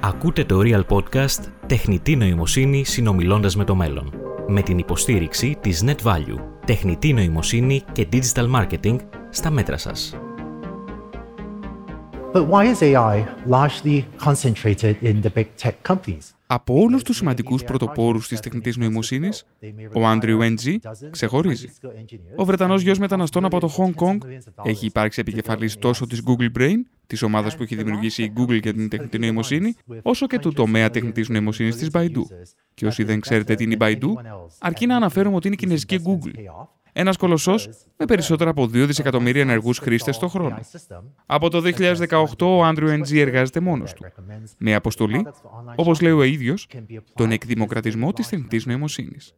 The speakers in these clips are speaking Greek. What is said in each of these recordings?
Ακούτε το Real Podcast «Τεχνητή νοημοσύνη συνομιλώντας με το μέλλον» με την υποστήριξη της NetValue, τεχνητή νοημοσύνη και digital marketing στα μέτρα σας. But why is AI largely concentrated in the big tech companies? Από όλους τους σημαντικούς πρωτοπόρους της τεχνητής νοημοσύνης, ο Άντριου Έντζι ξεχωρίζει. Ο Βρετανός γιος μεταναστών από το Hong Kong έχει υπάρξει επικεφαλής τόσο της Google Brain, της ομάδας που έχει δημιουργήσει η Google για την τεχνητή νοημοσύνη, όσο και του τομέα τεχνητής νοημοσύνης της Baidu. Και όσοι δεν ξέρετε τι είναι η Baidu, αρκεί να αναφέρουμε ότι είναι η κινέζικη Google. Ένας κολοσσός με περισσότερα από 2 δισεκατομμύρια ενεργούς χρήστες το χρόνο. Από το 2018 ο Άντριου Εντζή εργάζεται μόνος του. Με αποστολή, όπως λέει ο ίδιος, τον εκδημοκρατισμό της τεχνητή νοημοσύνης.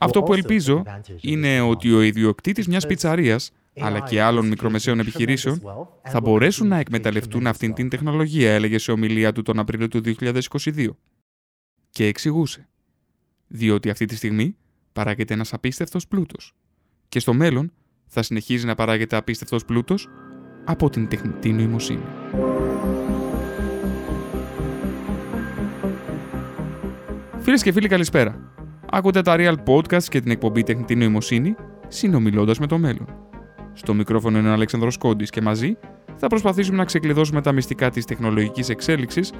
Αυτό που ελπίζω είναι ότι ο ιδιοκτήτης μιας πιτσαρίας αλλά και άλλων μικρομεσαίων επιχειρήσεων θα μπορέσουν να εκμεταλλευτούν αυτήν την τεχνολογία, έλεγε σε ομιλία του τον Απρίλιο του 2022 και εξηγούσε. Διότι αυτή τη στιγμή παράγεται ένας απίστευτος πλούτος και στο μέλλον θα συνεχίζει να παράγεται απίστευτος πλούτος από την τεχνητή νοημοσύνη. Φίλες και φίλοι, καλησπέρα. Ακούτε τα Real Podcast και την εκπομπή Τεχνητή Νοημοσύνη, συνομιλώντας με το μέλλον. Στο μικρόφωνο είναι ο Αλέξανδρος Κόντης και μαζί θα προσπαθήσουμε να ξεκλειδώσουμε τα μυστικά της τεχνολογικής εξέλιξης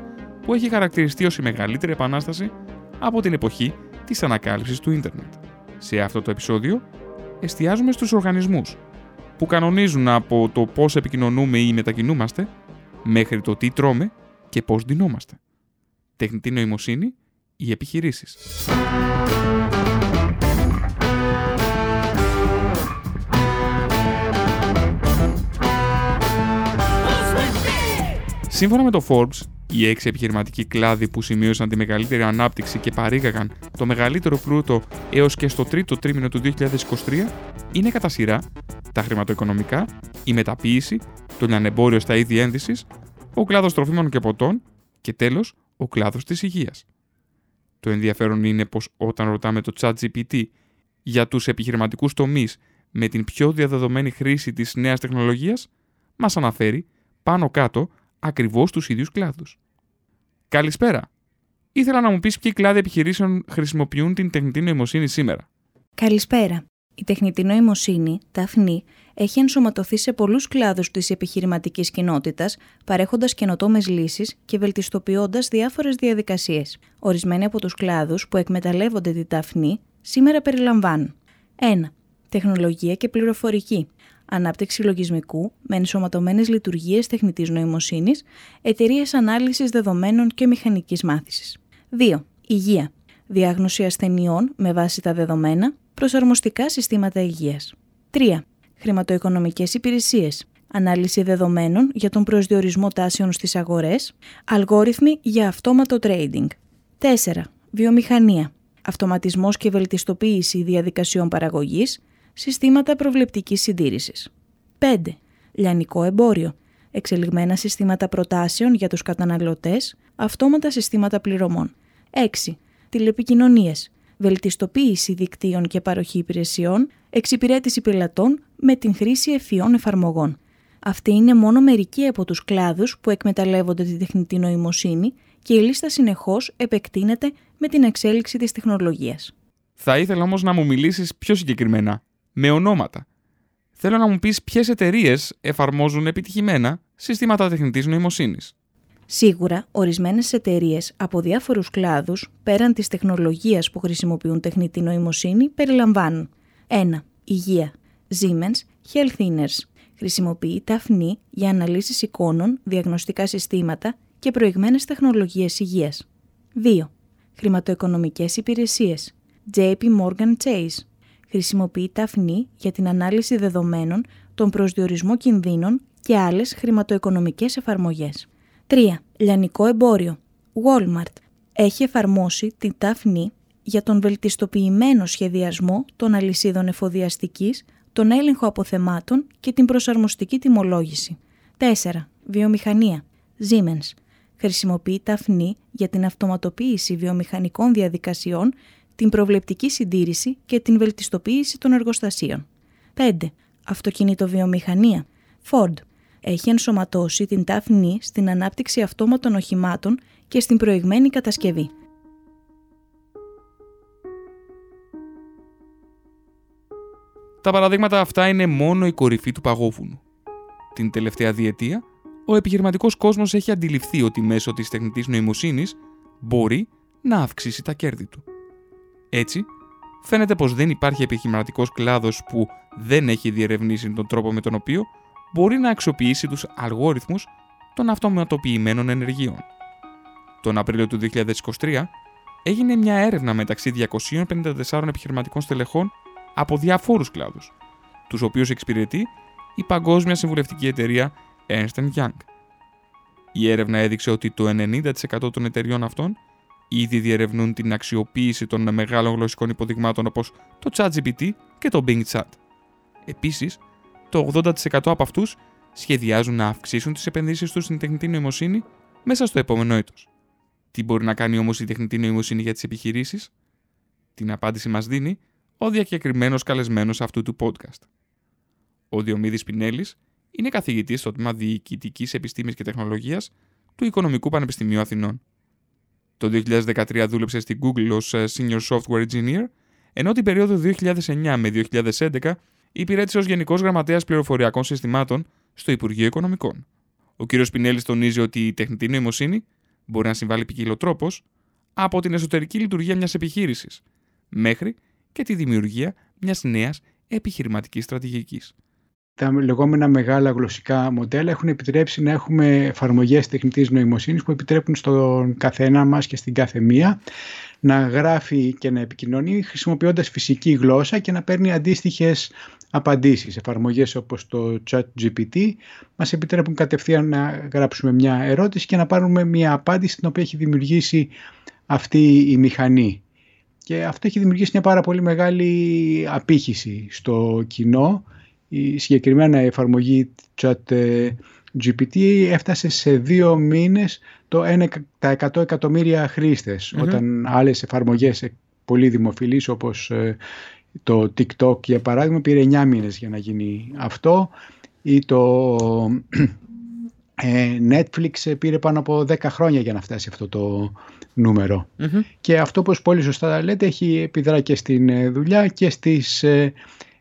που έχει χαρακτηριστεί ως η μεγαλύτερη επανάσταση από την εποχή της ανακάλυψης του ίντερνετ. Σε αυτό το επεισόδιο εστιάζουμε στους οργανισμούς που κανονίζουν από το πώς επικοινωνούμε ή μετακινούμαστε μέχρι το τι τρώμε και πώς δινόμαστε. Τεχνητή νοημοσύνη ή επιχειρήσεις. Σύμφωνα με το Forbes, οι έξι επιχειρηματικοί κλάδοι που σημείωσαν τη μεγαλύτερη ανάπτυξη και παρήγαγαν το μεγαλύτερο πλούτο έως και στο τρίτο τρίμηνο του 2023 είναι κατά σειρά τα χρηματοοικονομικά, η μεταποίηση, το λιανεμπόριο στα είδη ένδυσης, ο κλάδος τροφίμων και ποτών και τέλος ο κλάδος της υγείας. Το ενδιαφέρον είναι πως όταν ρωτάμε το ChatGPT για τους επιχειρηματικούς τομείς με την πιο διαδεδομένη χρήση της νέας τεχνολογίας, μας αναφέρει πάνω κάτω ακριβώς τους ίδιους κλάδους. Καλησπέρα. Ήθελα να μου πεις ποιοι κλάδοι επιχειρήσεων χρησιμοποιούν την τεχνητή νοημοσύνη σήμερα. Καλησπέρα. Η τεχνητή νοημοσύνη, ταφνή, έχει ενσωματωθεί σε πολλούς κλάδους της επιχειρηματικής κοινότητας, παρέχοντας καινοτόμες λύσεις και βελτιστοποιώντας διάφορες διαδικασίες. Ορισμένοι από τους κλάδους που εκμεταλλεύονται τη ταφνή σήμερα περιλαμβάνουν 1. Τεχνολογία και πληροφορική, ανάπτυξη λογισμικού με ενσωματωμένες λειτουργίες τεχνητής νοημοσύνης, εταιρείες ανάλυσης δεδομένων και μηχανικής μάθησης. 2. Υγεία. Διάγνωση ασθενειών με βάση τα δεδομένα, προσαρμοστικά συστήματα υγείας. 3. Χρηματοοικονομικές υπηρεσίες. Ανάλυση δεδομένων για τον προσδιορισμό τάσεων στις αγορές, αλγόριθμοι για αυτόματο trading. 4. Βιομηχανία. Αυτοματισμός και βελτιστοποίηση διαδικασιών παραγωγής, συστήματα προβλεπτικής συντήρησης. 5. Λιανικό εμπόριο. Εξελιγμένα συστήματα προτάσεων για τους καταναλωτές, αυτόματα συστήματα πληρωμών. 6. Τηλεπικοινωνίες. Βελτιστοποίηση δικτύων και παροχή υπηρεσιών, εξυπηρέτηση πελατών με την χρήση ευφυών εφαρμογών. Αυτή είναι μόνο μερικοί από τους κλάδους που εκμεταλλεύονται τη τεχνητή νοημοσύνη και η λίστα συνεχώς επεκτείνεται με την εξέλιξη της τεχνολογίας. Θα ήθελα όμως να μου μιλήσεις πιο συγκεκριμένα με ονόματα. Θέλω να μου πεις ποιες εταιρείες εφαρμόζουν επιτυχημένα συστήματα τεχνητής νοημοσύνης. Σίγουρα, ορισμένες εταιρείες από διάφορους κλάδους, πέραν της τεχνολογίας που χρησιμοποιούν τεχνητή νοημοσύνη, περιλαμβάνουν 1. Υγεία. Siemens Health Inners. Χρησιμοποιεί τα αφνή για αναλύσεις εικόνων, διαγνωστικά συστήματα και προηγμένες τεχνολογίες υγείας. 2. Χρηματοοικονομικές υπηρεσίες. JP Morgan Chase χρησιμοποιεί τα αφνή για την ανάλυση δεδομένων, τον προσδιορισμό κινδύνων και άλλες χρηματοοικονομικές εφαρμογές. 3. Λιανικό εμπόριο. Walmart έχει εφαρμόσει την ταφνή για τον βελτιστοποιημένο σχεδιασμό των αλυσίδων εφοδιαστικής, τον έλεγχο αποθεμάτων και την προσαρμοστική τιμολόγηση. 4. Βιομηχανία. Siemens χρησιμοποιεί ταφνή για την αυτοματοποίηση βιομηχανικών διαδικασιών την προβλεπτική συντήρηση και την βελτιστοποίηση των εργοστασίων. 5. Αυτοκινητοβιομηχανία. Ford έχει ενσωματώσει την τάφνη στην ανάπτυξη αυτόματων οχημάτων και στην προηγμένη κατασκευή. Τα παραδείγματα αυτά είναι μόνο η κορυφή του παγόβουνου. Την τελευταία διετία, ο επιχειρηματικός κόσμος έχει αντιληφθεί ότι μέσω της τεχνητής νοημοσύνης μπορεί να αυξήσει τα κέρδη του. Έτσι, φαίνεται πως δεν υπάρχει επιχειρηματικός κλάδος που δεν έχει διερευνήσει τον τρόπο με τον οποίο μπορεί να αξιοποιήσει τους αλγόριθμους των αυτοματοποιημένων ενεργείων. Τον Απρίλιο του 2023 έγινε μια έρευνα μεταξύ 254 επιχειρηματικών στελεχών από διαφόρους κλάδους, τους οποίους εξυπηρετεί η παγκόσμια συμβουλευτική εταιρεία Ernst Young. Η έρευνα έδειξε ότι το 90% των εταιριών αυτών ήδη διερευνούν την αξιοποίηση των μεγάλων γλωσσικών υποδειγμάτων όπως το ChatGPT και το Bing Chat. Επίσης, το 80% από αυτούς σχεδιάζουν να αυξήσουν τις επενδύσεις τους στην τεχνητή νοημοσύνη μέσα στο επόμενο έτος. Τι μπορεί να κάνει όμως η τεχνητή νοημοσύνη για τις επιχειρήσεις; Την απάντηση μας δίνει ο διακεκριμένος καλεσμένος αυτού του podcast. Ο Διομήδης Πινέλης είναι καθηγητής στο τμήμα Διοικητικής Επιστήμης και Τεχνολογίας του Οικονομικού Πανεπιστημίου Αθηνών. Το 2013 δούλεψε στην Google ως ε, Senior Software Engineer, ενώ την περίοδο 2009 με 2011 υπηρέτησε ως Γενικός Γραμματέας Πληροφοριακών Συστημάτων στο Υπουργείο Οικονομικών. Ο κ. Πινέλη τονίζει ότι η τεχνητή νοημοσύνη μπορεί να συμβάλλει ποικιλοτρόπως από την εσωτερική λειτουργία μιας επιχείρησης μέχρι και τη δημιουργία μιας νέας επιχειρηματικής στρατηγικής τα λεγόμενα μεγάλα γλωσσικά μοντέλα έχουν επιτρέψει να έχουμε εφαρμογές τεχνητής νοημοσύνης που επιτρέπουν στον καθένα μας και στην κάθε μία να γράφει και να επικοινωνεί χρησιμοποιώντας φυσική γλώσσα και να παίρνει αντίστοιχες απαντήσεις. Εφαρμογές όπως το chat GPT μας επιτρέπουν κατευθείαν να γράψουμε μια ερώτηση και να πάρουμε μια απάντηση την οποία έχει δημιουργήσει αυτή η μηχανή. Και αυτό έχει δημιουργήσει μια πάρα πολύ μεγάλη απήχηση στο κοινό η συγκεκριμένα εφαρμογή chat ε, GPT έφτασε σε δύο μήνες το 1, 100 εκατομμύρια όταν άλλες εφαρμογές ε, πολύ δημοφιλείς όπως ε, το TikTok για παράδειγμα πήρε 9 μήνες για να γίνει αυτό. Ή το Netflix πήρε πάνω από 10 χρόνια για να φτάσει αυτό το νουμερο Και αυτό όπως πολύ σωστά λέτε έχει επιδρά και στην δουλειά και στις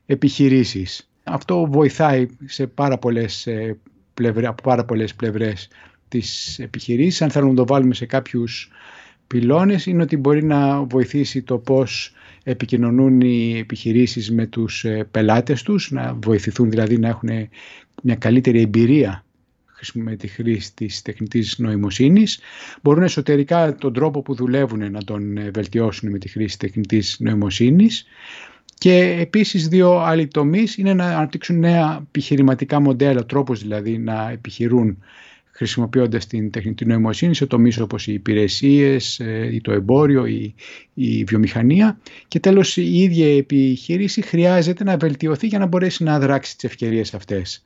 επιχειρήσεις. Αυτό βοηθάει σε πάρα πολλές, ε, πλευρέ, από πάρα πολλές πλευρές της επιχειρήσης. Αν θέλουμε να το βάλουμε σε κάποιους πυλώνες είναι ότι μπορεί να βοηθήσει το πώς επικοινωνούν οι επιχειρήσεις με τους ε, πελάτες τους, να βοηθηθούν δηλαδή να έχουν μια καλύτερη εμπειρία με τη χρήση της τεχνητής νοημοσύνης. Μπορούν εσωτερικά τον τρόπο που δουλεύουν να τον ε, βελτιώσουν με τη χρήση τεχνητής νοημοσύνης. Και επίσης δύο άλλοι τομείς είναι να αναπτύξουν νέα επιχειρηματικά μοντέλα, τρόπους δηλαδή να επιχειρούν χρησιμοποιώντας την τεχνητή νοημοσύνη σε τομείς όπως οι υπηρεσίες, ε, ή το εμπόριο, η, η βιομηχανία και τέλος η ίδια η επιχείρηση χρειάζεται να βελτιωθεί για να μπορέσει να δράξει τις ευκαιρίες αυτές.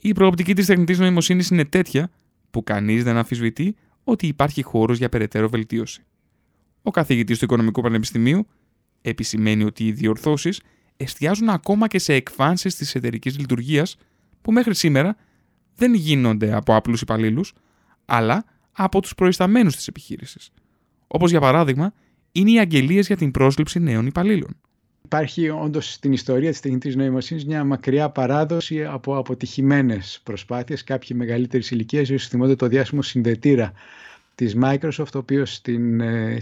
Η προοπτική της τεχνητής νοημοσύνης είναι τέτοια που κανείς δεν αμφισβητεί ότι υπάρχει χώρος για περαιτέρω βελτίωση. Ο καθηγητής του Οικονομικού Πανεπιστημίου επισημαίνει ότι οι διορθώσεις εστιάζουν ακόμα και σε εκφάνσεις της εταιρικής λειτουργίας που μέχρι σήμερα δεν γίνονται από απλούς υπαλλήλους, αλλά από τους προϊσταμένους της επιχείρησης. Όπως για παράδειγμα, είναι οι αγγελίες για την πρόσληψη νέων υπαλλήλων. Υπάρχει όντως στην ιστορία της τεχνητής νοημοσύνης μια μακριά παράδοση από αποτυχημένες προσπάθειες. Κάποιοι μεγαλύτερης ηλικίας, ίσως θυμόνται το διάσημο συνδετήρα της Microsoft, ο οποίος στην, ε,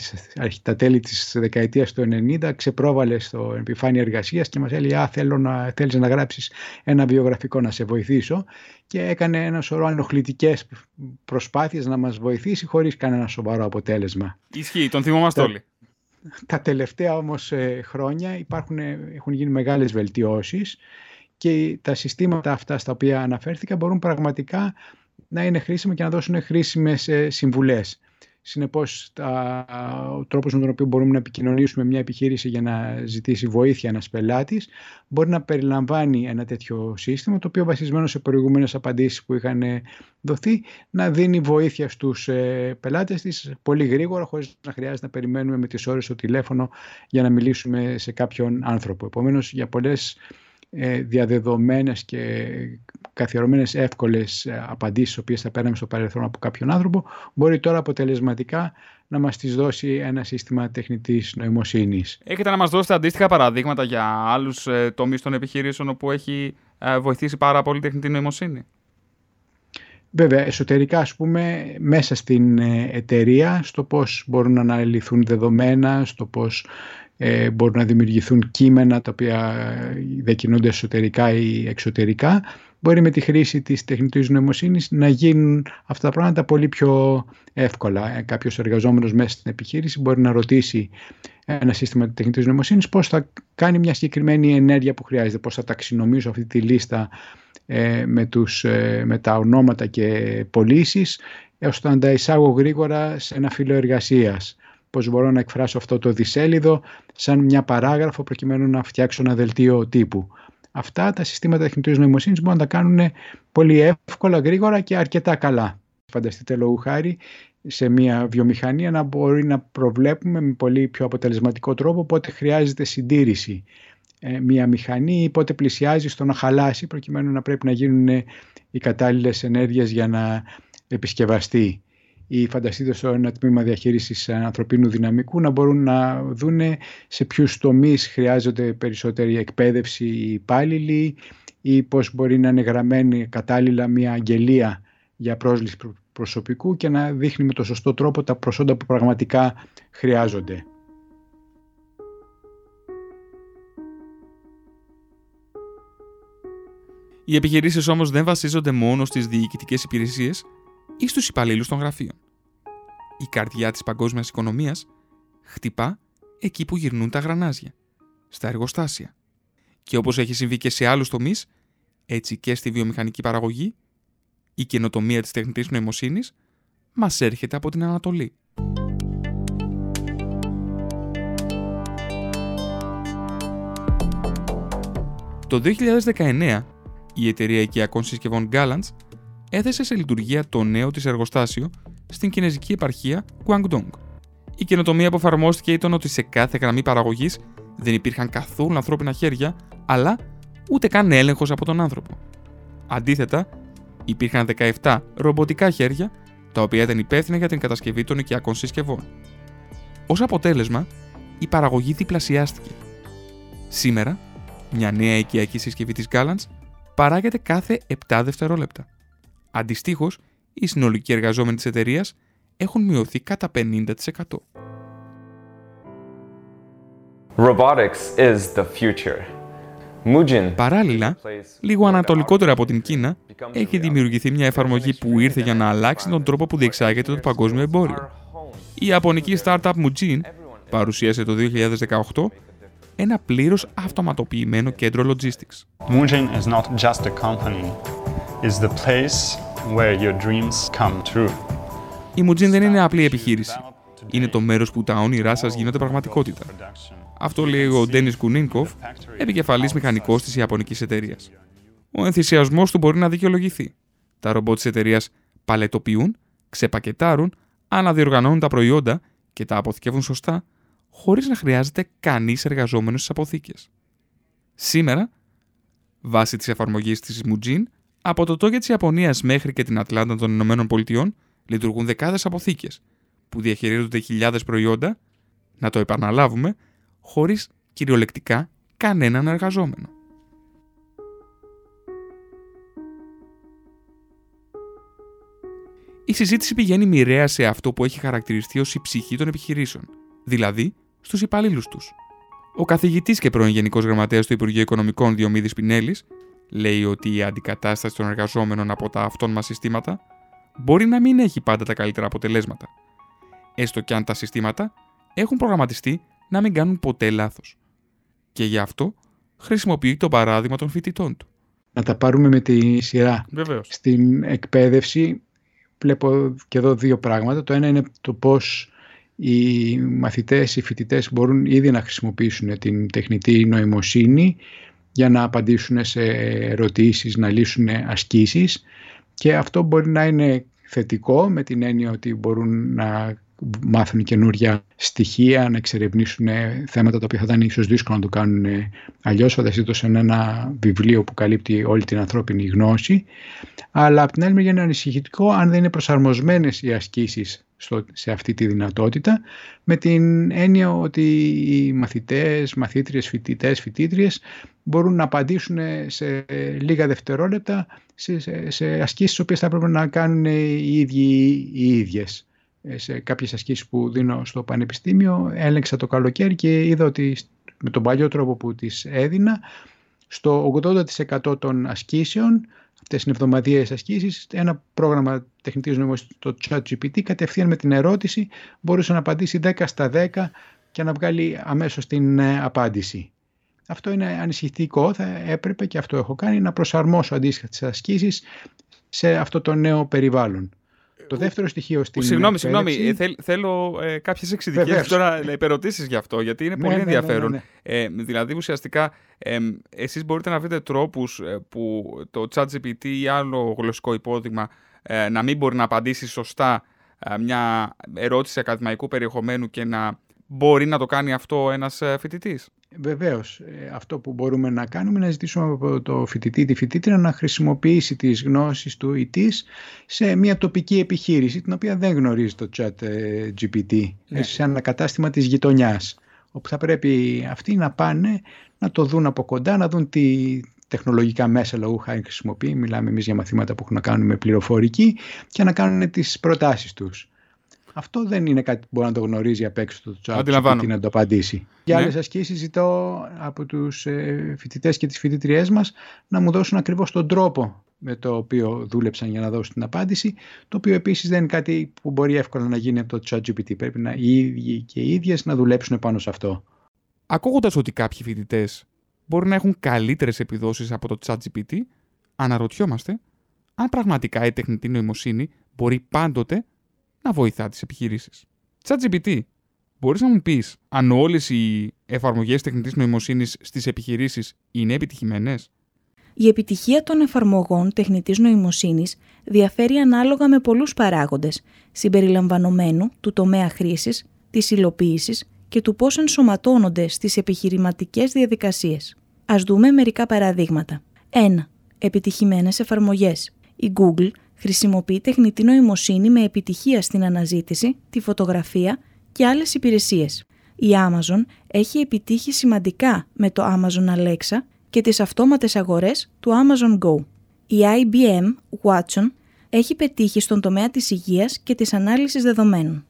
τα τέλη της δεκαετίας του 90 ξεπρόβαλε στο επιφάνεια εργασίας και μας έλεγε «Α, θέλω να, θέλεις να γράψεις ένα βιογραφικό να σε βοηθήσω» και έκανε ένα σωρό ανοχλητικές προσπάθειες να μας βοηθήσει χωρίς κανένα σοβαρό αποτέλεσμα. Ισχύει, τον θυμόμαστε όλοι. Τα τελευταία όμως ε, χρόνια υπάρχουν, ε, έχουν γίνει μεγάλες βελτιώσεις και τα συστήματα αυτά στα οποία αναφέρθηκα μπορούν πραγματικά να είναι χρήσιμα και να δώσουν χρήσιμες ε, συμβουλές Συνεπώς, ο τρόπος με τον οποίο μπορούμε να επικοινωνήσουμε μια επιχείρηση για να ζητήσει βοήθεια ένας πελάτης μπορεί να περιλαμβάνει ένα τέτοιο σύστημα, το οποίο βασισμένο σε προηγούμενες απαντήσεις που είχαν δοθεί, να δίνει βοήθεια στους ε, πελάτες της πολύ γρήγορα, χωρίς να χρειάζεται να περιμένουμε με τις ώρες στο τηλέφωνο για να μιλήσουμε σε κάποιον άνθρωπο. Επομένως, για πολλές ε, διαδεδομένες και καθιερωμένες εύκολες ε, απαντήσεις οποίες θα παίρναμε στο παρελθόν από κάποιον άνθρωπο μπορεί τώρα αποτελεσματικά να μας τις δώσει ένα σύστημα τεχνητής νοημοσύνης. Έχετε να μας δώσετε αντίστοιχα παραδείγματα για άλλους ε, τομείς των επιχειρήσεων όπου έχει βοηθήσει πάρα πολύ τεχνητή νοημοσύνη; Βέβαια, εσωτερικά, ας πούμε, μέσα στην εταιρεία, στο πώς μπορούν να αναλυθούν δεδομένα, στο πώς ε, μπορούν να δημιουργηθούν κείμενα τα οποία διακινούνται εσωτερικά ή εξωτερικά. Μπορεί με τη χρήση της τεχνητής νοημοσύνης να γίνουν αυτά τα πράγματα πολύ πιο εύκολα. Ε, κάποιος εργαζόμενος μέσα στην επιχείρηση μπορεί να ρωτήσει ένα σύστημα τεχνητής νοημοσύνης πώς θα κάνει μια συγκεκριμένη ενέργεια που χρειάζεται, πώς θα ταξινομήσω αυτή τη λίστα ε, με, τους, ε, με τα ονόματα και πωλήσεις ώστε να τα εισάγω γρήγορα σε ένα φύλλο εργασίας πώς μπορώ να εκφράσω αυτό το δισέλιδο σαν μια παράγραφο προκειμένου να φτιάξω ένα δελτίο τύπου. Αυτά τα συστήματα τεχνητής νοημοσύνης μπορούν να τα κάνουν πολύ εύκολα, γρήγορα και αρκετά καλά. Φανταστείτε λόγου χάρη σε μια βιομηχανία να μπορεί να προβλέπουμε με πολύ πιο αποτελεσματικό τρόπο πότε χρειάζεται συντήρηση ε, μια μηχανή ή πότε πλησιάζει στο να χαλάσει προκειμένου να πρέπει να γίνουν οι κατάλληλες ενέργειες για να επισκευαστεί ή φανταστείτε στο ένα τμήμα διαχείρισης ανθρωπίνου δυναμικού να μπορούν να δούνε σε ποιους τομείς χρειάζονται περισσότερη εκπαίδευση οι υπάλληλοι ή πώς μπορεί να είναι γραμμένη κατάλληλα μια αγγελία για πρόσληψη προσωπικού και να δείχνει με το σωστό τρόπο τα προσόντα που πραγματικά χρειάζονται. Οι επιχειρήσεις όμως δεν βασίζονται μόνο στις διοικητικές υπηρεσίες ή στους υπαλλήλους των γραφείων. Η καρδιά της παγκόσμιας οικονομίας χτυπά εκεί που γυρνούν τα γρανάζια, στα εργοστάσια. Και όπως έχει συμβεί και σε άλλους τομείς, έτσι και στη βιομηχανική παραγωγή, η καινοτομία της τεχνητής νοημοσύνης μας έρχεται από την Ανατολή. Το 2019, η εταιρεία οικιακών συσκευών Gallants έθεσε σε λειτουργία το νέο της εργοστάσιο στην κινέζικη επαρχία Guangdong. Η καινοτομία που εφαρμόστηκε ήταν ότι σε κάθε γραμμή παραγωγής δεν υπήρχαν καθόλου ανθρώπινα χέρια, αλλά ούτε καν έλεγχος από τον άνθρωπο. Αντίθετα, υπήρχαν 17 ρομποτικά χέρια, τα οποία ήταν υπεύθυνα για την κατασκευή των οικιακών συσκευών. Ω αποτέλεσμα, η παραγωγή διπλασιάστηκε. Σήμερα, μια νέα οικιακή συσκευή της Gallants παράγεται κάθε 7 δευτερόλεπτα. Αντιστοίχως, οι συνολικοί εργαζόμενοι της εταιρείας έχουν μειωθεί κατά 50%. Robotics is the future. Παράλληλα, λίγο ανατολικότερα από την Κίνα, έχει δημιουργηθεί μια εφαρμογή που ήρθε για να αλλάξει τον τρόπο που διεξάγεται το παγκόσμιο εμπόριο. Η ιαπωνική startup Mujin παρουσίασε το 2018 ένα πλήρως αυτοματοποιημένο κέντρο logistics. Mujin is not just a company, it's the place where your dreams come true. Η Mujin δεν είναι απλή επιχείρηση. Είναι το μέρος που τα όνειρά σας γίνονται πραγματικότητα. Αυτό λέει ο Ντένις Κουνίνκοφ, επικεφαλής μηχανικός της Ιαπωνικής εταιρείας. Ο ενθουσιασμός του μπορεί να δικαιολογηθεί. Τα ρομπότ της εταιρείας παλετοποιούν, ξεπακετάρουν, αναδιοργανώνουν τα προϊόντα και τα αποθηκεύουν σωστά, χωρίς να χρειάζεται κανείς εργαζόμενος στις αποθήκες. Σήμερα, βάσει της εφαρμογής της Mujin, από το Τόκιο της Ιαπωνίας μέχρι και την Ατλάντα των Ηνωμένων Πολιτειών λειτουργούν δεκάδες αποθήκες που διαχειρίζονται χιλιάδες προϊόντα, να το επαναλάβουμε, χωρίς κυριολεκτικά κανέναν εργαζόμενο. Η συζήτηση πηγαίνει μοιραία σε αυτό που έχει χαρακτηριστεί ως η ψυχή των επιχειρήσεων, δηλαδή στους υπαλλήλους τους. Ο καθηγητής και πρώην Γενικός Γραμματέας του Υπουργείου Οικονομικών Διομήδης Πινέλης λέει ότι η αντικατάσταση των εργαζόμενων από τα αυτόνομα συστήματα μπορεί να μην έχει πάντα τα καλύτερα αποτελέσματα, έστω και αν τα συστήματα έχουν προγραμματιστεί να μην κάνουν ποτέ λάθος. Και γι' αυτό χρησιμοποιεί το παράδειγμα των φοιτητών του. Να τα πάρουμε με τη σειρά. Βεβαίως. Στην εκπαίδευση βλέπω και εδώ δύο πράγματα. Το ένα είναι το πώς οι μαθητές, οι φοιτητές μπορούν ήδη να χρησιμοποιήσουν την τεχνητή νοημοσύνη για να απαντήσουν σε ερωτήσεις, να λύσουν ασκήσεις. Και αυτό μπορεί να είναι θετικό με την έννοια ότι μπορούν να μάθουν καινούργια στοιχεία, να εξερευνήσουν θέματα τα οποία θα ήταν ίσως δύσκολο να το κάνουν αλλιώς φανταστείτε σε ένα βιβλίο που καλύπτει όλη την ανθρώπινη γνώση. Αλλά από την άλλη μεριά είναι ανησυχητικό αν δεν είναι προσαρμοσμένες οι ασκήσεις στο, σε αυτή τη δυνατότητα με την έννοια ότι οι μαθητές, μαθήτριες, φοιτητές, φοιτήτριες μπορούν να απαντήσουν σε λίγα δευτερόλεπτα σε, σε, σε ασκήσεις τις οποίες θα έπρεπε να κάνουν οι ίδιοι οι ίδιες. Ε, σε κάποιες ασκήσεις που δίνω στο πανεπιστήμιο έλεγξα το καλοκαίρι και είδα ότι με τον παλιό τρόπο που τις έδινα στο 80% των ασκήσεων αυτές είναι εβδομαδιαίες ασκήσεις, ένα πρόγραμμα τεχνητής νοημοσύνης, το ChatGPT, κατευθείαν με την ερώτηση μπορούσε να απαντήσει 10 στα 10 και να βγάλει αμέσως την ε, απάντηση. Αυτό είναι ανησυχητικό, θα έπρεπε και αυτό έχω κάνει, να προσαρμόσω αντίστοιχα τις ασκήσεις σε αυτό το νέο περιβάλλον. Το δεύτερο στοιχείο στην. Συγγνώμη, συγγνώμη. Ε, θέλω ε, κάποιες εξειδικεύσεις τώρα, υπερωτήσεις γι' αυτό, γιατί είναι ναι, πολύ ναι, ναι, ενδιαφέρον. ε, δηλαδή, ουσιαστικά, ε, εσείς μπορείτε να βρείτε τρόπους ε, που το ChatGPT ή άλλο γλωσσικό υπόδειγμα ε, να μην μπορεί να απαντήσει σωστά μια ερώτηση ακαδημαϊκού περιεχομένου και να μπορεί να το κάνει αυτό ένας φοιτητής. Βεβαίως, ε, αυτό που μπορούμε να κάνουμε είναι να ζητήσουμε από το φοιτητή τη φοιτήτρια να χρησιμοποιήσει τις γνώσεις του ή της σε μια τοπική επιχείρηση την οποία δεν γνωρίζει το chat ε, GPT, ναι. σε ένα κατάστημα της γειτονιάς όπου θα πρέπει αυτοί να πάνε να το δουν από κοντά, να δουν τι τεχνολογικά μέσα λόγου χάρη χρησιμοποιεί, μιλάμε εμείς για μαθήματα που έχουν να κάνουν με πληροφορική και να κάνουν τις προτάσεις τους. Αυτό δεν είναι κάτι που μπορεί να το γνωρίζει απ' έξω το chat και να το απαντήσει. Για ναι. άλλες ασκήσεις ζητώ από τους ε, φοιτητές και τις φοιτητριές μας να μου δώσουν ακριβώς τον τρόπο με το οποίο δούλεψαν για να δώσουν την απάντηση, το οποίο επίσης δεν είναι κάτι που μπορεί εύκολα να γίνει από το ChatGPT. Πρέπει να οι ίδιοι και οι ίδιες να δουλέψουν πάνω σε αυτό. Ακούγοντας ότι κάποιοι φοιτητές μπορεί να έχουν καλύτερες επιδόσεις από το ChatGPT, αναρωτιόμαστε αν πραγματικά η τεχνητή νοημοσύνη μπορεί πάντοτε να βοηθά τις επιχειρήσεις. ChatGPT, μπορείς να μου πεις αν όλες οι εφαρμογές τεχνητής νοημοσύνης στις επιχειρήσεις είναι επιτυχημένες; Η επιτυχία των εφαρμογών τεχνητής νοημοσύνης διαφέρει ανάλογα με πολλούς παράγοντες, συμπεριλαμβανομένου του τομέα χρήσης, της υλοποίησης και του πώς ενσωματώνονται στις επιχειρηματικές διαδικασίες. Ας δούμε μερικά παραδείγματα. 1. Επιτυχημένες εφαρμογές. Η Google χρησιμοποιεί τεχνητή νοημοσύνη με επιτυχία στην αναζήτηση, τη φωτογραφία και άλλες υπηρεσίες. Η Amazon έχει επιτύχει σημαντικά με το Amazon Alexa και τις αυτόματες αγορές του Amazon Go. Η IBM Watson έχει πετύχει στον τομέα της υγείας και της ανάλυσης δεδομένων.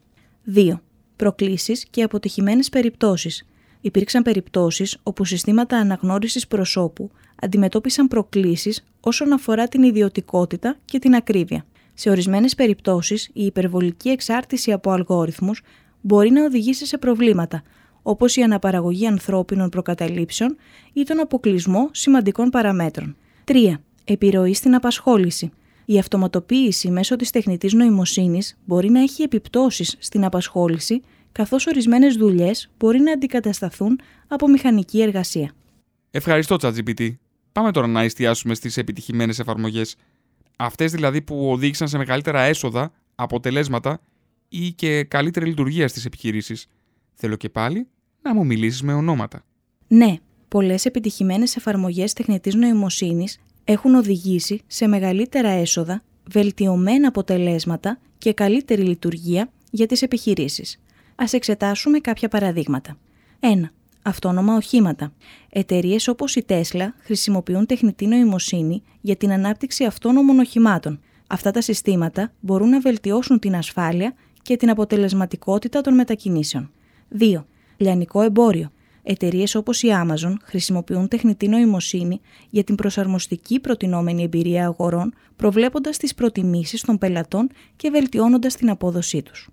2. Προκλήσεις και αποτυχημένες περιπτώσεις. Υπήρξαν περιπτώσεις όπου συστήματα αναγνώρισης προσώπου αντιμετώπισαν προκλήσεις όσον αφορά την ιδιωτικότητα και την ακρίβεια. Σε ορισμένες περιπτώσεις, η υπερβολική εξάρτηση από αλγόριθμους μπορεί να οδηγήσει σε προβλήματα, όπως η αναπαραγωγή ανθρώπινων προκαταλήψεων ή τον αποκλεισμό σημαντικών παραμέτρων. 3. Επιρροή στην απασχόληση. Η αυτοματοποίηση μέσω της τεχνητής νοημοσύνης μπορεί να έχει επιπτώσεις στην απασχόληση, καθώς ορισμένες δουλειές μπορεί να αντικατασταθούν από μηχανική εργασία. Ευχαριστώ, ChatGPT. Πάμε τώρα να εστιάσουμε στις επιτυχημένες εφαρμογές. Αυτές δηλαδή που οδήγησαν σε μεγαλύτερα έσοδα, αποτελέσματα ή και καλύτερη λειτουργία στις επιχειρήσεις. Θέλω και πάλι να μου μιλήσεις με ονόματα. Ναι, πολλές επιτυχημένες εφαρμογές τεχνητής νοημοσύνης έχουν οδηγήσει σε μεγαλύτερα έσοδα, βελτιωμένα αποτελέσματα και καλύτερη λειτουργία για τις επιχειρήσεις. Ας εξετάσουμε κάποια παραδείγματα. 1 αυτόνομα οχήματα. Εταιρείες όπως η Tesla χρησιμοποιούν τεχνητή νοημοσύνη για την ανάπτυξη αυτόνομων οχημάτων. Αυτά τα συστήματα μπορούν να βελτιώσουν την ασφάλεια και την αποτελεσματικότητα των μετακινήσεων. 2. Λιανικό εμπόριο. Εταιρείες όπως η Amazon χρησιμοποιούν τεχνητή νοημοσύνη για την προσαρμοστική προτινόμενη εμπειρία αγορών, προβλέποντας τις προτιμήσεις των πελατών και βελτιώνοντας την απόδοσή τους.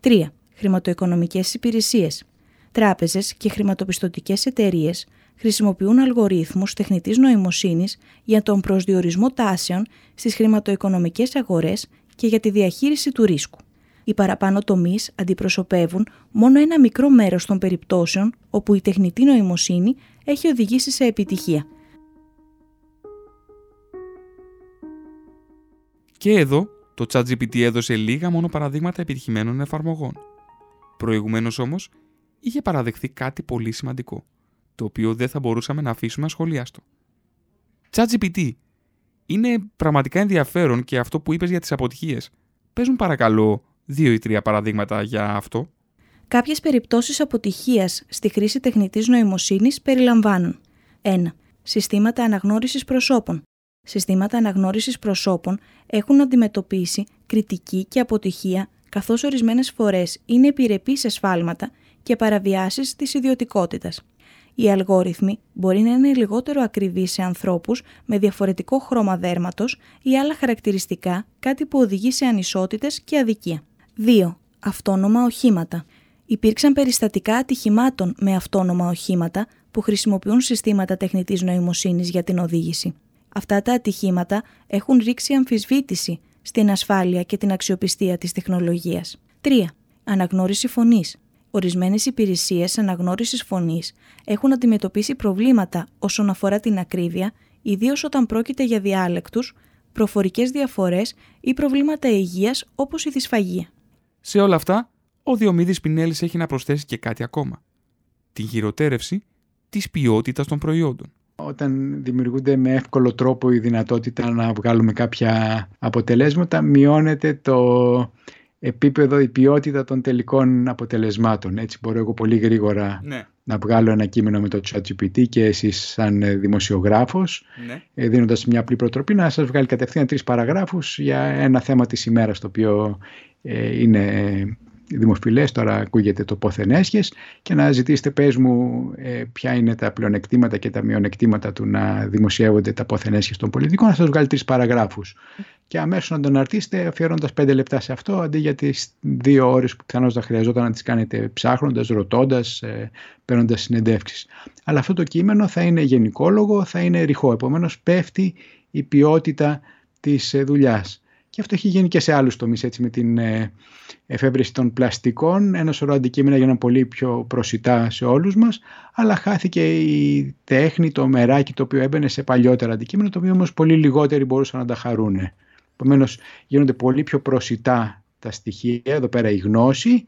3. Χρηματοοικονομικές υπηρεσίες. Τράπεζες και χρηματοπιστωτικές εταιρείες χρησιμοποιούν αλγορίθμους τεχνητής νοημοσύνης για τον προσδιορισμό τάσεων στις χρηματοοικονομικές αγορές και για τη διαχείριση του ρίσκου. Οι παραπάνω τομείς αντιπροσωπεύουν μόνο ένα μικρό μέρος των περιπτώσεων όπου η τεχνητή νοημοσύνη έχει οδηγήσει σε επιτυχία. Και εδώ το ChatGPT έδωσε λίγα μόνο παραδείγματα επιτυχημένων εφαρμογών. Προηγουμένως όμως, είχε παραδεχθεί κάτι πολύ σημαντικό, το οποίο δεν θα μπορούσαμε να αφήσουμε ασχολιάστο. ChatGPT. Είναι πραγματικά ενδιαφέρον και αυτό που είπες για τις αποτυχίες. Παίζουν παρακαλώ δύο ή τρία παραδείγματα για αυτό. Κάποιες περιπτώσεις αποτυχίας στη χρήση τεχνητής νοημοσύνης περιλαμβάνουν 1. Συστήματα αναγνώρισης προσώπων. Συστήματα αναγνώρισης προσώπων έχουν αντιμετωπίσει κριτική και αποτυχία καθώς ορισμένες φορές είναι επιρρεπείς σε σφάλματα και παραβιάσεις της ιδιωτικότητας. Οι αλγόριθμοι μπορεί να είναι λιγότερο ακριβείς σε ανθρώπους με διαφορετικό χρώμα δέρματος ή άλλα χαρακτηριστικά, κάτι που οδηγεί σε ανισότητες και αδικία. 2. Αυτόνομα οχήματα. Υπήρξαν περιστατικά ατυχημάτων με αυτόνομα οχήματα που χρησιμοποιούν συστήματα τεχνητής νοημοσύνης για την οδήγηση. Αυτά τα ατυχήματα έχουν ρίξει αμφισβήτηση στην ασφάλεια και την αξιοπιστία της τεχνολογίας. 3. Αναγνώριση φωνής. Ορισμένες υπηρεσίες αναγνώρισης φωνής έχουν αντιμετωπίσει προβλήματα όσον αφορά την ακρίβεια, ιδίως όταν πρόκειται για διάλεκτους, προφορικές διαφορές ή προβλήματα υγείας όπως η δυσφαγία. Σε όλα αυτά, ο Διομήδης Πινέλης έχει να προσθέσει και κάτι ακόμα. Την γυροτέρευση της ποιότητας των προϊόντων. Όταν δημιουργούνται με εύκολο τρόπο η δυνατότητα να βγάλουμε κάποια αποτελέσματα, μειώνεται το επίπεδο, η ποιότητα των τελικών αποτελεσμάτων. Έτσι μπορώ εγώ πολύ γρήγορα ναι. να βγάλω ένα κείμενο με το ChatGPT και εσείς σαν δημοσιογράφος, ναι. Ε, δίνοντας μια απλή προτροπή, να σας βγάλει κατευθείαν τρεις παραγράφους για ένα θέμα της ημέρας, το οποίο ε, είναι δημοφιλές, τώρα ακούγεται το πόθεν έσχες και να ζητήσετε πες μου ε, ποια είναι τα πλεονεκτήματα και τα μειονεκτήματα του να δημοσιεύονται τα πόθεν έσχες των πολιτικών, να σας βγάλει τρεις παραγράφους. Και αμέσως να τον αρτήσετε αφιερώνοντας πέντε λεπτά σε αυτό, αντί για τις δύο ώρες που πιθανώς θα χρειαζόταν να τις κάνετε ψάχνοντας, ρωτώντας, ε, παίρνοντας συνεντεύξεις. Αλλά αυτό το κείμενο θα είναι γενικόλογο, θα είναι ρηχό, επομένως πέφτει η ποιότητα της ε, δουλειάς. Και αυτό έχει γίνει και σε άλλους τομείς, έτσι, με την ε, εφεύρεση των πλαστικών. Ένα σωρό αντικείμενα έγιναν πολύ πιο προσιτά σε όλους μας, αλλά χάθηκε η τέχνη, το μεράκι το οποίο έμπαινε σε παλιότερα αντικείμενα, το οποίο όμως πολύ λιγότεροι μπορούσαν να τα χαρούν. Επομένως, γίνονται πολύ πιο προσιτά τα στοιχεία, εδώ πέρα η γνώση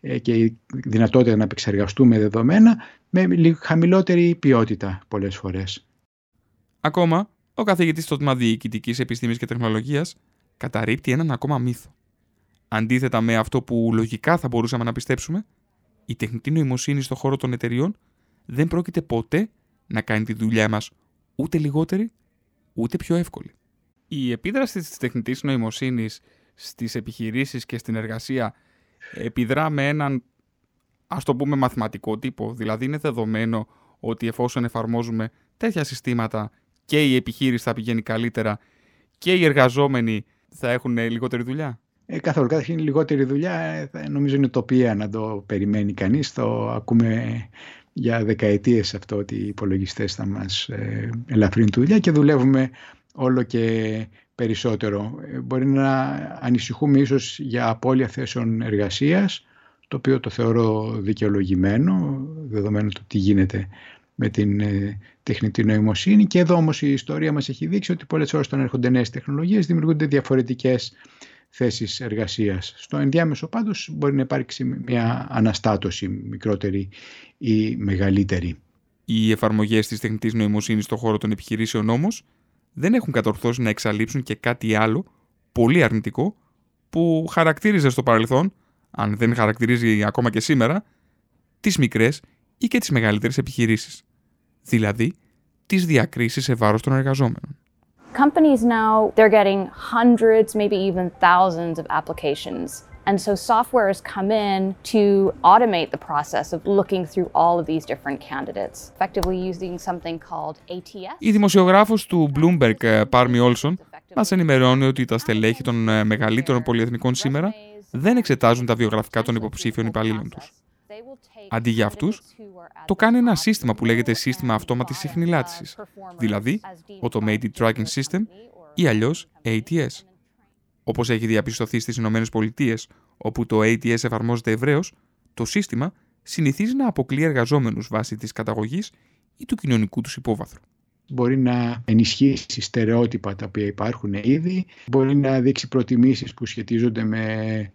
ε, και η δυνατότητα να επεξεργαστούμε δεδομένα με χαμηλότερη ποιότητα πολλές φορές. Ακόμα, ο καθηγητής στο τμήμα Διοικητικής Επιστήμης και Τεχνολογίας καταρρύπτει έναν ακόμα μύθο. Αντίθετα με αυτό που λογικά θα μπορούσαμε να πιστέψουμε, η τεχνητή νοημοσύνη στον χώρο των εταιριών δεν πρόκειται ποτέ να κάνει τη δουλειά μας ούτε λιγότερη, ούτε πιο εύκολη. Η επίδραση της τεχνητής νοημοσύνης στις επιχειρήσεις και στην εργασία επιδρά με έναν, ας το πούμε, μαθηματικό τύπο. Δηλαδή είναι δεδομένο ότι εφόσον εφαρμόζουμε τέτοια συστήματα και η επιχείρηση θα πηγαίνει καλύτερα και οι εργαζόμενοι θα έχουν λιγότερη δουλειά; Ε, καθόλου. Καταρχήν λιγότερη δουλειά ε, νομίζω είναι τοπία να το περιμένει κανείς. Το ακούμε για δεκαετίες αυτό ότι οι υπολογιστές θα μας ε, ελαφρύνουν τη δουλειά και δουλεύουμε όλο και περισσότερο. Ε, μπορεί να ανησυχούμε ίσως για απώλεια θέσεων εργασίας, το οποίο το θεωρώ δικαιολογημένο, δεδομένου του τι γίνεται με την ε, τεχνητή νοημοσύνη. Και εδώ όμως η ιστορία μας έχει δείξει ότι πολλές ώρες όταν έρχονται νέες τεχνολογίες δημιουργούνται διαφορετικές θέσεις εργασίας. Στο ενδιάμεσο πάντως μπορεί να υπάρξει μια αναστάτωση μικρότερη ή μεγαλύτερη. Οι εφαρμογές της τεχνητής νοημοσύνης στον χώρο των επιχειρήσεων όμως δεν έχουν κατορθώσει να εξαλείψουν και κάτι άλλο πολύ αρνητικό που χαρακτήριζε στο παρελθόν, αν δεν χαρακτηρίζει ακόμα και σήμερα, τις μικρές ή και τις μεγαλύτερες επιχειρήσεις δηλαδή τις διακρίσεις σε βάρος των εργαζόμενων. Companies now, they're getting hundreds, maybe even thousands of applications. And so software has come in to automate the process of looking through all of these different candidates, effectively using something called ATS. Η δημοσιογράφος του Bloomberg, Πάρμι Όλσον, μας ενημερώνει ότι τα στελέχη των μεγαλύτερων πολυεθνικών σήμερα δεν εξετάζουν τα βιογραφικά των υποψήφιων υπαλλήλων τους. Αντί για αυτούς, το κάνει ένα σύστημα που λέγεται σύστημα αυτόματης συχνηλάτησης, δηλαδή Automated Tracking System ή αλλιώς ATS. Όπως έχει διαπιστωθεί στις ΗΠΑ, όπου το ATS εφαρμόζεται ευρέως, το σύστημα συνηθίζει να αποκλεί εργαζόμενους βάσει της καταγωγής ή του κοινωνικού τους υπόβαθρου. Μπορεί να ενισχύσει στερεότυπα τα οποία υπάρχουν ήδη, μπορεί να δείξει προτιμήσεις που σχετίζονται με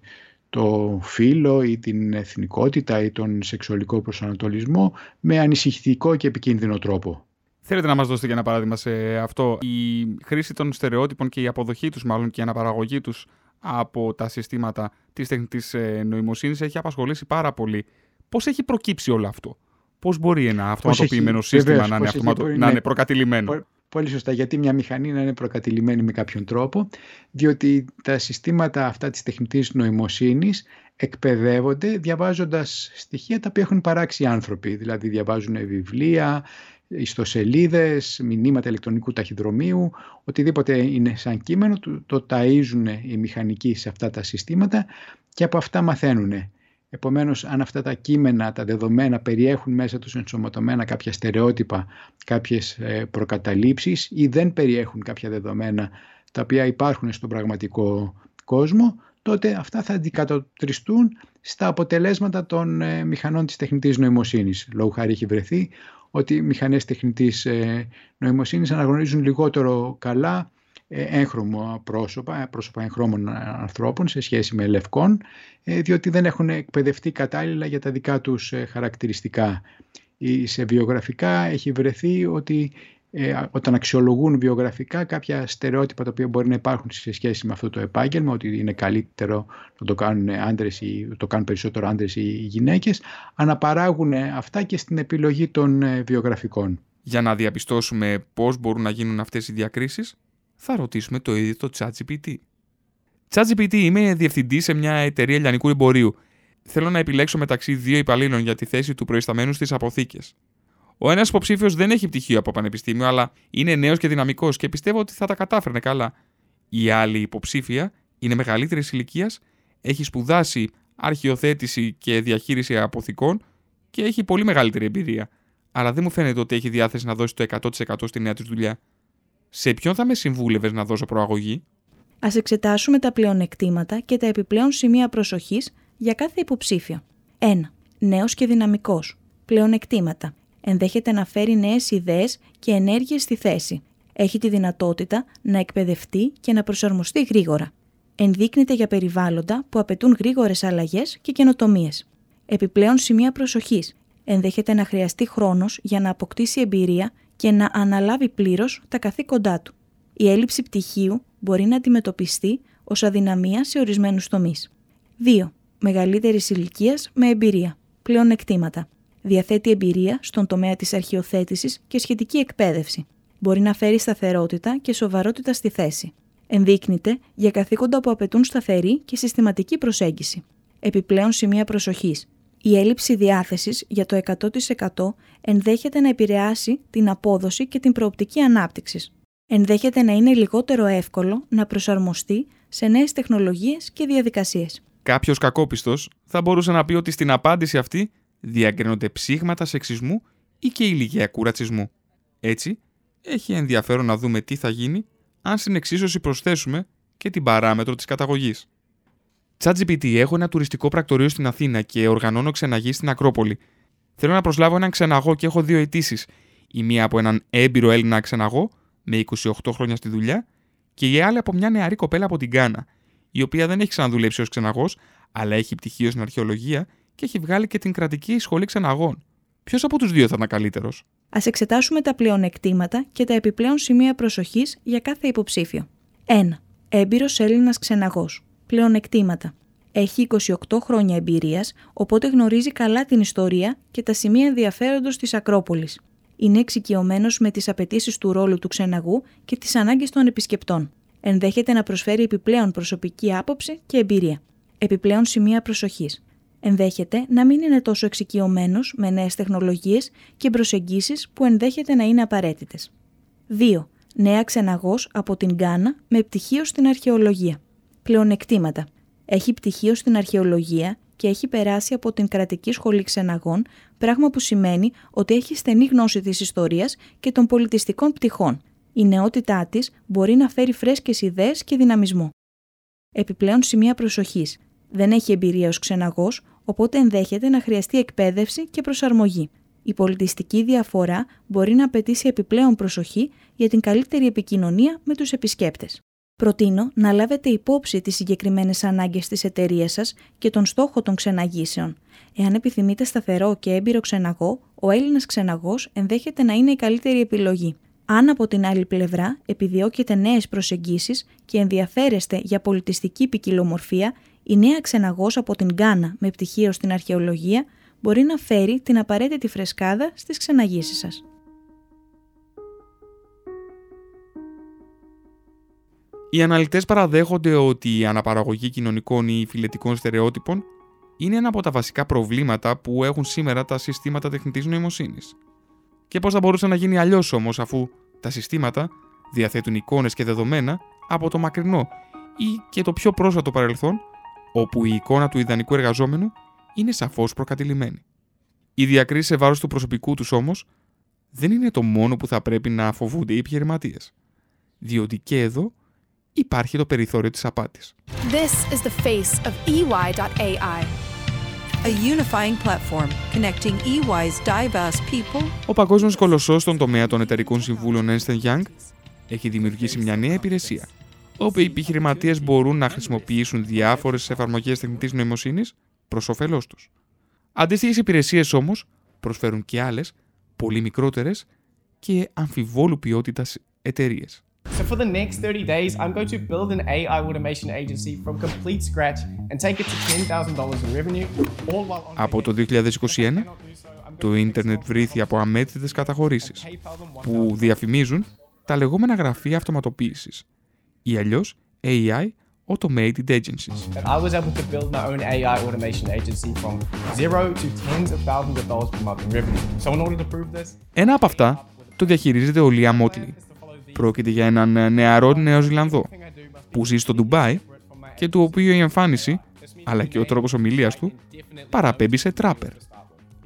το φύλλο ή την εθνικότητα ή τον σεξουαλικό προσανατολισμό με ανησυχητικό και επικίνδυνο τρόπο. Θέλετε να μας δώσετε και ένα παράδειγμα σε αυτό; Η χρήση των στερεότυπων και η αποδοχή τους μάλλον και η αναπαραγωγή τους από τα συστήματα της τεχνητής ε, νοημοσύνης έχει απασχολήσει πάρα πολύ. Πώς έχει προκύψει όλο αυτό; Πώς μπορεί ένα αυτοματοποιημένο σύστημα να, είναι αυτοματο... να είναι προκατηλημένο; Πολύ σωστά, γιατί μια μηχανή να είναι προκατηλημένη με κάποιον τρόπο, διότι τα συστήματα αυτά της τεχνητής νοημοσύνης εκπαιδεύονται διαβάζοντας στοιχεία τα οποία έχουν παράξει οι άνθρωποι. Δηλαδή διαβάζουν βιβλία, ιστοσελίδες, μηνύματα ηλεκτρονικού ταχυδρομείου, οτιδήποτε είναι σαν κείμενο, το ταΐζουν οι μηχανικοί σε αυτά τα συστήματα και από αυτά μαθαίνουν. Επομένως, αν αυτά τα κείμενα, τα δεδομένα περιέχουν μέσα τους ενσωματωμένα κάποια στερεότυπα, κάποιες ε, προκαταλήψεις ή δεν περιέχουν κάποια δεδομένα τα οποία υπάρχουν στον πραγματικό κόσμο, τότε αυτά θα αντικατοπτριστούν στα αποτελέσματα των ε, μηχανών της τεχνητής νοημοσύνης. Λόγω χάρη έχει βρεθεί ότι οι μηχανές τεχνητής ε, νοημοσύνης αναγνωρίζουν λιγότερο καλά ε, έγχρωμα πρόσωπα, ε, πρόσωπα εγχρώμων ανθρώπων σε σχέση με λευκών, διότι δεν έχουν εκπαιδευτεί κατάλληλα για τα δικά τους χαρακτηριστικά. Σε βιογραφικά έχει βρεθεί ότι όταν αξιολογούν βιογραφικά κάποια στερεότυπα τα οποία μπορεί να υπάρχουν σε σχέση με αυτό το επάγγελμα, ότι είναι καλύτερο να το κάνουν άντρες ή το κάνουν περισσότερο άντρες ή γυναίκες, αναπαράγουν αυτά και στην επιλογή των βιογραφικών. Για να διαπιστώσουμε πώς μπορούν να γίνουν αυτές οι διακρίσεις, θα ρωτήσουμε το ίδιο το ChatGPT. ChatGPT είμαι διευθυντής σε μια εταιρεία λιανικού εμπορίου. Θέλω να επιλέξω μεταξύ δύο υπαλλήλων για τη θέση του προϊσταμένου στις αποθήκες. Ο ένας υποψήφιος δεν έχει πτυχίο από πανεπιστήμιο, αλλά είναι νέος και δυναμικός και πιστεύω ότι θα τα κατάφερνε καλά. Η άλλη υποψήφια είναι μεγαλύτερης ηλικίας, έχει σπουδάσει αρχιοθέτηση και διαχείριση αποθηκών και έχει πολύ μεγαλύτερη εμπειρία. Αλλά δεν μου φαίνεται ότι έχει διάθεση να δώσει το 100% στη νέα της δουλειά. Σε ποιον θα με συμβούλευες να δώσω προαγωγή; Α εξετάσουμε τα πλεονεκτήματα και τα επιπλέον σημεία προσοχής για κάθε υποψήφιο. 1. Νέος και δυναμικός. Πλεονεκτήματα ενδέχεται να φέρει νέες ιδέες και ενέργειες στη θέση. Έχει τη δυνατότητα να εκπαιδευτεί και να προσαρμοστεί γρήγορα. Ενδείκνυται για περιβάλλοντα που απαιτούν γρήγορες αλλαγές και καινοτομίες. Επιπλέον σημεία προσοχής. Ενδέχεται να χρειαστεί χρόνος για να αποκτήσει εμπειρία και να αναλάβει πλήρως τα καθήκοντά του. Η έλλειψη πτυχίου μπορεί να αντιμετωπιστεί ως αδυναμία σε ορισμένους τομείς. 2. Μεγαλύτερη ηλικίας με εμπειρία. Πλεονεκτήματα διαθέτει εμπειρία στον τομέα της αρχαιοθέτησης και σχετική εκπαίδευση. Μπορεί να φέρει σταθερότητα και σοβαρότητα στη θέση. Ενδείκνυται για καθήκοντα που απαιτούν σταθερή και συστηματική προσέγγιση. Επιπλέον σημεία προσοχής. Η έλλειψη διάθεσης για το 100% ενδέχεται να επηρεάσει την απόδοση και την προοπτική ανάπτυξης. Ενδέχεται να είναι λιγότερο εύκολο να προσαρμοστεί σε νέες τεχνολογίες και διαδικασίες. Κάποιος κακόπιστος θα μπορούσε να πει ότι στην απάντηση αυτή διακρίνονται ψήγματα σεξισμού ή και ηλικιακού ρατσισμού. Έτσι, έχει ενδιαφέρον να δούμε τι θα γίνει αν στην εξίσωση προσθέσουμε και την παράμετρο της καταγωγής. ChatGPT έχω ένα τουριστικό πρακτορείο στην Αθήνα και οργανώνω ξεναγή στην Ακρόπολη. Θέλω να προσλάβω έναν ξεναγό και έχω δύο αιτήσεις. Η μία από έναν έμπειρο Έλληνα ξεναγό με 28 χρόνια στη δουλειά και η άλλη από μια νεαρή κοπέλα από την Κάνα, η οποία δεν έχει ξαναδουλέψει ως ξεναγός, αλλά έχει πτυχίο στην αρχαιολογία και έχει βγάλει και την κρατική σχολή ξεναγών. Ποιος από τους δύο θα ήταν καλύτερος; Α εξετάσουμε τα πλεονεκτήματα και τα επιπλέον σημεία προσοχής για κάθε υποψήφιο. 1. Έμπειρος Έλληνας ξεναγός. Πλεονεκτήματα. Έχει 28 χρόνια εμπειρίας, οπότε γνωρίζει καλά την ιστορία και τα σημεία ενδιαφέροντος της Ακρόπολης. Είναι εξοικειωμένος με τις απαιτήσεις του ρόλου του ξεναγού και τις ανάγκες των επισκεπτών. Ενδέχεται να προσφέρει επιπλέον προσωπική άποψη και εμπειρία. Επιπλέον σημεία προσοχής ενδέχεται να μην είναι τόσο εξοικειωμένος με νέες τεχνολογίες και προσεγγίσεις που ενδέχεται να είναι απαραίτητες. 2. Νέα ξεναγός από την Γκάνα με πτυχίο στην αρχαιολογία. Πλεονεκτήματα. Έχει πτυχίο στην αρχαιολογία και έχει περάσει από την κρατική σχολή ξεναγών, πράγμα που σημαίνει ότι έχει στενή γνώση της ιστορίας και των πολιτιστικών πτυχών. Η νεότητά της μπορεί να φέρει φρέσκες ιδέες και δυναμισμό. Επιπλέον σημεία προσοχής. Δεν έχει εμπειρία ως ξεναγός, οπότε ενδέχεται να χρειαστεί εκπαίδευση και προσαρμογή. Η πολιτιστική διαφορά μπορεί να απαιτήσει επιπλέον προσοχή για την καλύτερη επικοινωνία με τους επισκέπτες. Προτείνω να λάβετε υπόψη τις συγκεκριμένες ανάγκες της εταιρείας σας και τον στόχο των ξεναγήσεων. Εάν επιθυμείτε σταθερό και έμπειρο ξεναγό, ο Έλληνας ξεναγός ενδέχεται να είναι η καλύτερη επιλογή. Αν από την άλλη πλευρά επιδιώκετε νέες προσεγγίσεις και ενδιαφέρεστε για πολιτιστική ποικιλομορφία, η νέα ξεναγός από την Γκάνα με πτυχίο στην αρχαιολογία μπορεί να φέρει την απαραίτητη φρεσκάδα στις ξεναγήσεις σας. Οι αναλυτές παραδέχονται ότι η αναπαραγωγή κοινωνικών ή φιλετικών στερεότυπων είναι ένα από τα βασικά προβλήματα που έχουν σήμερα τα συστήματα τεχνητής νοημοσύνης. Και πώς θα μπορούσε να γίνει αλλιώς όμως, αφού τα συστήματα διαθέτουν εικόνες και δεδομένα από το μακρινό ή και το πιο πρόσφατο παρελθόν, όπου η εικόνα του ιδανικού εργαζόμενου είναι σαφώς προκατηλημένη. Η διακρίση σε βάρος του προσωπικού τους όμως δεν είναι το μόνο που θα πρέπει να φοβούνται οι επιχειρηματίες. Διότι και εδώ υπάρχει το περιθώριο της απάτης. This is the face of EY.ai. A unifying platform connecting EY's diverse people. Ο παγκόσμιος κολοσσός στον τομέα των εταιρικών συμβούλων Ernst Young έχει δημιουργήσει μια νέα υπηρεσία, όπου οι επιχειρηματίες μπορούν να χρησιμοποιήσουν διάφορες εφαρμογές τεχνητής νοημοσύνης προς όφελός τους. Αντίστοιχες υπηρεσίες όμως προσφέρουν και άλλες, πολύ μικρότερες και αμφιβόλου ποιότητας εταιρείες. So for the next 30 days, I'm going to build an AI automation agency from complete scratch and take it to $10,000 in revenue, all while on Από το 2021, το ίντερνετ βρήθη από αμέτρητες καταχωρήσεις που διαφημίζουν τα λεγόμενα γραφεία αυτοματοποίησης ή αλλιώς AI Automated Agencies. I was able to build my own AI automation agency from zero to tens of thousands of dollars per month in revenue. So in order to prove this, Ένα από αυτά το διαχειρίζεται ο Λία Μότλι. Πρόκειται για έναν νεαρό Νέο Ζηλανδό που ζει στο Ντουμπάι και του οποίου η εμφάνιση, αλλά και ο τρόπος ομιλίας του, παραπέμπει σε τράπερ.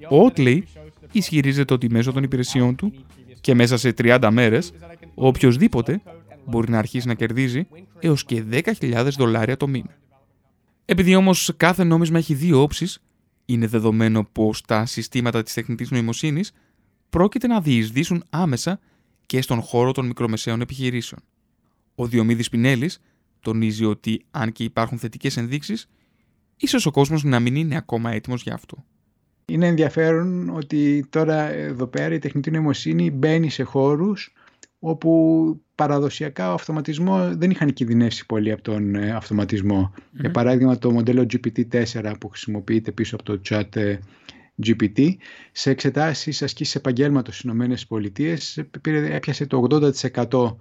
Ο Ότλεϊ ισχυρίζεται ότι μέσω των υπηρεσιών του και μέσα σε 30 μέρες, ο οποιοδήποτε μπορεί να αρχίσει να κερδίζει έως και 10.000 δολάρια το μήνα. Επειδή όμως κάθε νόμισμα έχει δύο όψεις, είναι δεδομένο πως τα συστήματα της τεχνητής νοημοσύνης πρόκειται να διεισδύσουν άμεσα και στον χώρο των μικρομεσαίων επιχειρήσεων. Ο Διομήδης Πινέλης τονίζει ότι αν και υπάρχουν θετικές ενδείξεις, ίσως ο κόσμος να μην είναι ακόμα έτοιμος για αυτό. Είναι ενδιαφέρον ότι τώρα εδώ πέρα η τεχνητή νοημοσύνη μπαίνει σε χώρους όπου παραδοσιακά ο αυτοματισμό δεν είχαν κινδυνεύσει πολύ από τον ε, αυτοματισμο Για παράδειγμα το μοντέλο GPT-4 που χρησιμοποιείται πίσω από το chat ε, GPT σε εξετάσεις ασκήσεις επαγγέλματος στις Ηνωμένες Πολιτείες έπιασε το 80%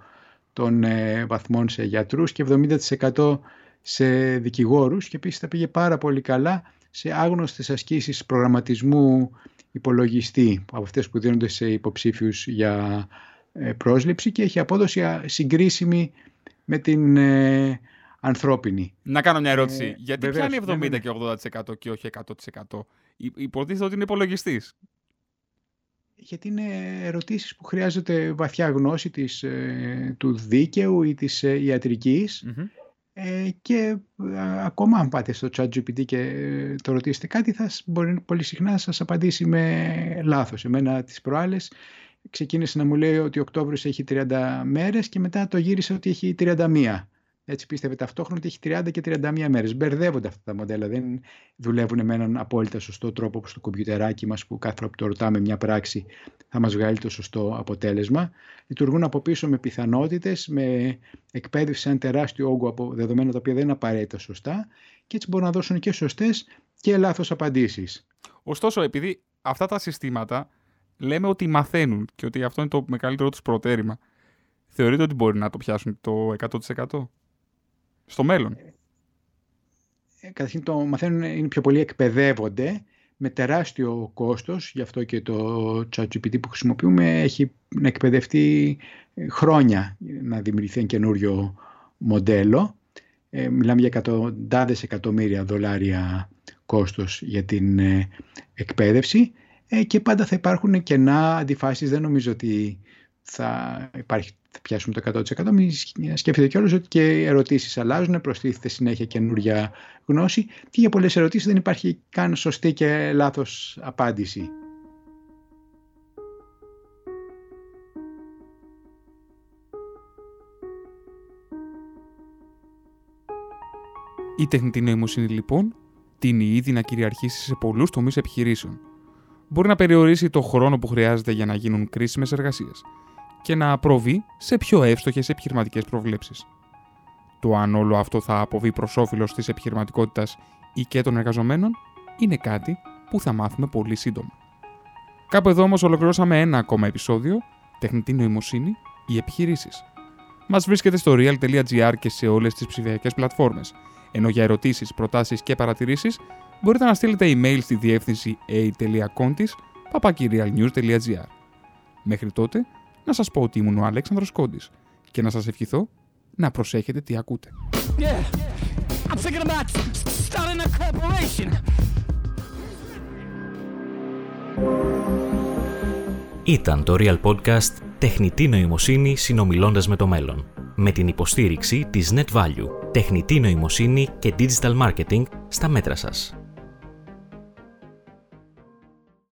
των ε, βαθμών σε γιατρούς και 70% σε δικηγόρους και επίσης τα πήγε πάρα πολύ καλά σε άγνωστες ασκήσεις προγραμματισμού υπολογιστή από αυτές που δίνονται σε υποψήφιους για ε, πρόσληψη και έχει απόδοση συγκρίσιμη με την ε, ανθρώπινη. Να κάνω μια ερώτηση. Ε, Γιατί βεβαίως, πιάνει 70 ναι, ναι. και 80% και όχι 100%. Υ- Υποτίθεται ότι είναι υπολογιστής. Γιατί είναι ερωτήσεις που χρειάζεται βαθιά γνώση της, ε, του δίκαιου ή της ε, ιατρικής ε, και ε, ακόμα αν πάτε στο chat GPT και ε, το ρωτήσετε κάτι θα σ- μπορεί πολύ συχνά να σας απαντήσει με λάθος. Εμένα τις προάλλες ξεκίνησε να μου λέει ότι ο Οκτώβριος έχει 30 μέρες και μετά το γύρισε ότι έχει 31. Έτσι πίστευε ταυτόχρονα ότι έχει 30 και 31 μέρες. Μπερδεύονται αυτά τα μοντέλα, δεν δουλεύουν με έναν απόλυτα σωστό τρόπο όπως το κομπιουτεράκι μας που κάθε φορά που το ρωτάμε μια πράξη θα μας βγάλει το σωστό αποτέλεσμα. Λειτουργούν από πίσω με πιθανότητες, με εκπαίδευση σε ένα τεράστιο όγκο από δεδομένα τα οποία δεν είναι απαραίτητα σωστά και έτσι μπορούν να δώσουν και σωστές και λάθος απαντήσεις. Ωστόσο, επειδή αυτά τα συστήματα λέμε ότι μαθαίνουν και ότι αυτό είναι το μεγαλύτερο τους προτέρημα, θεωρείτε ότι μπορεί να το πιάσουν το 100% στο μέλλον. Ε, Καταρχήν το μαθαίνουν είναι πιο πολύ εκπαιδεύονται με τεράστιο κόστος, γι' αυτό και το ChatGPT που χρησιμοποιούμε έχει να εκπαιδευτεί ε, χρόνια να δημιουργηθεί ένα καινούριο μοντέλο. Ε, μιλάμε για εκατοντάδες εκατομμύρια δολάρια κόστος για την ε, εκπαίδευση ε, και πάντα θα υπάρχουν κενά αντιφάσεις. Δεν νομίζω ότι θα, υπάρχει, θα πιάσουμε το 100%. Μην σκέφτεται κιόλας ότι και οι ερωτήσεις αλλάζουν, προστίθεται συνέχεια καινούρια γνώση και για πολλές ερωτήσεις δεν υπάρχει καν σωστή και λάθος απάντηση. Η τεχνητή νοημοσύνη λοιπόν τίνει ήδη να κυριαρχήσει σε πολλούς τομείς επιχειρήσεων. Μπορεί να περιορίσει το χρόνο που χρειάζεται για να γίνουν κρίσιμες εργασίες και να προβεί σε πιο εύστοχες επιχειρηματικές προβλέψεις. Το αν όλο αυτό θα αποβεί προς όφελο της επιχειρηματικότητας ή και των εργαζομένων είναι κάτι που θα μάθουμε πολύ σύντομα. Κάπου εδώ όμως ολοκληρώσαμε ένα ακόμα επεισόδιο Τεχνητή νοημοσύνη ή επιχειρήσεις. Μας βρίσκεται στο real.gr και σε όλες τις ψηφιακές πλατφόρμες ενώ για ερωτήσεις, προτάσεις και παρατηρήσεις μπορείτε να στείλετε email στη διεύθυνση a.contis.papakirialnews.gr. Μέχρι τότε, να σας πω ότι ήμουν ο Αλέξανδρος Κόντης και να σας ευχηθώ να προσέχετε τι ακούτε. Ήταν το Real Podcast «Τεχνητή νοημοσύνη συνομιλώντας με το μέλλον» με την υποστήριξη της NetValue, τεχνητή νοημοσύνη και digital marketing στα μέτρα σας.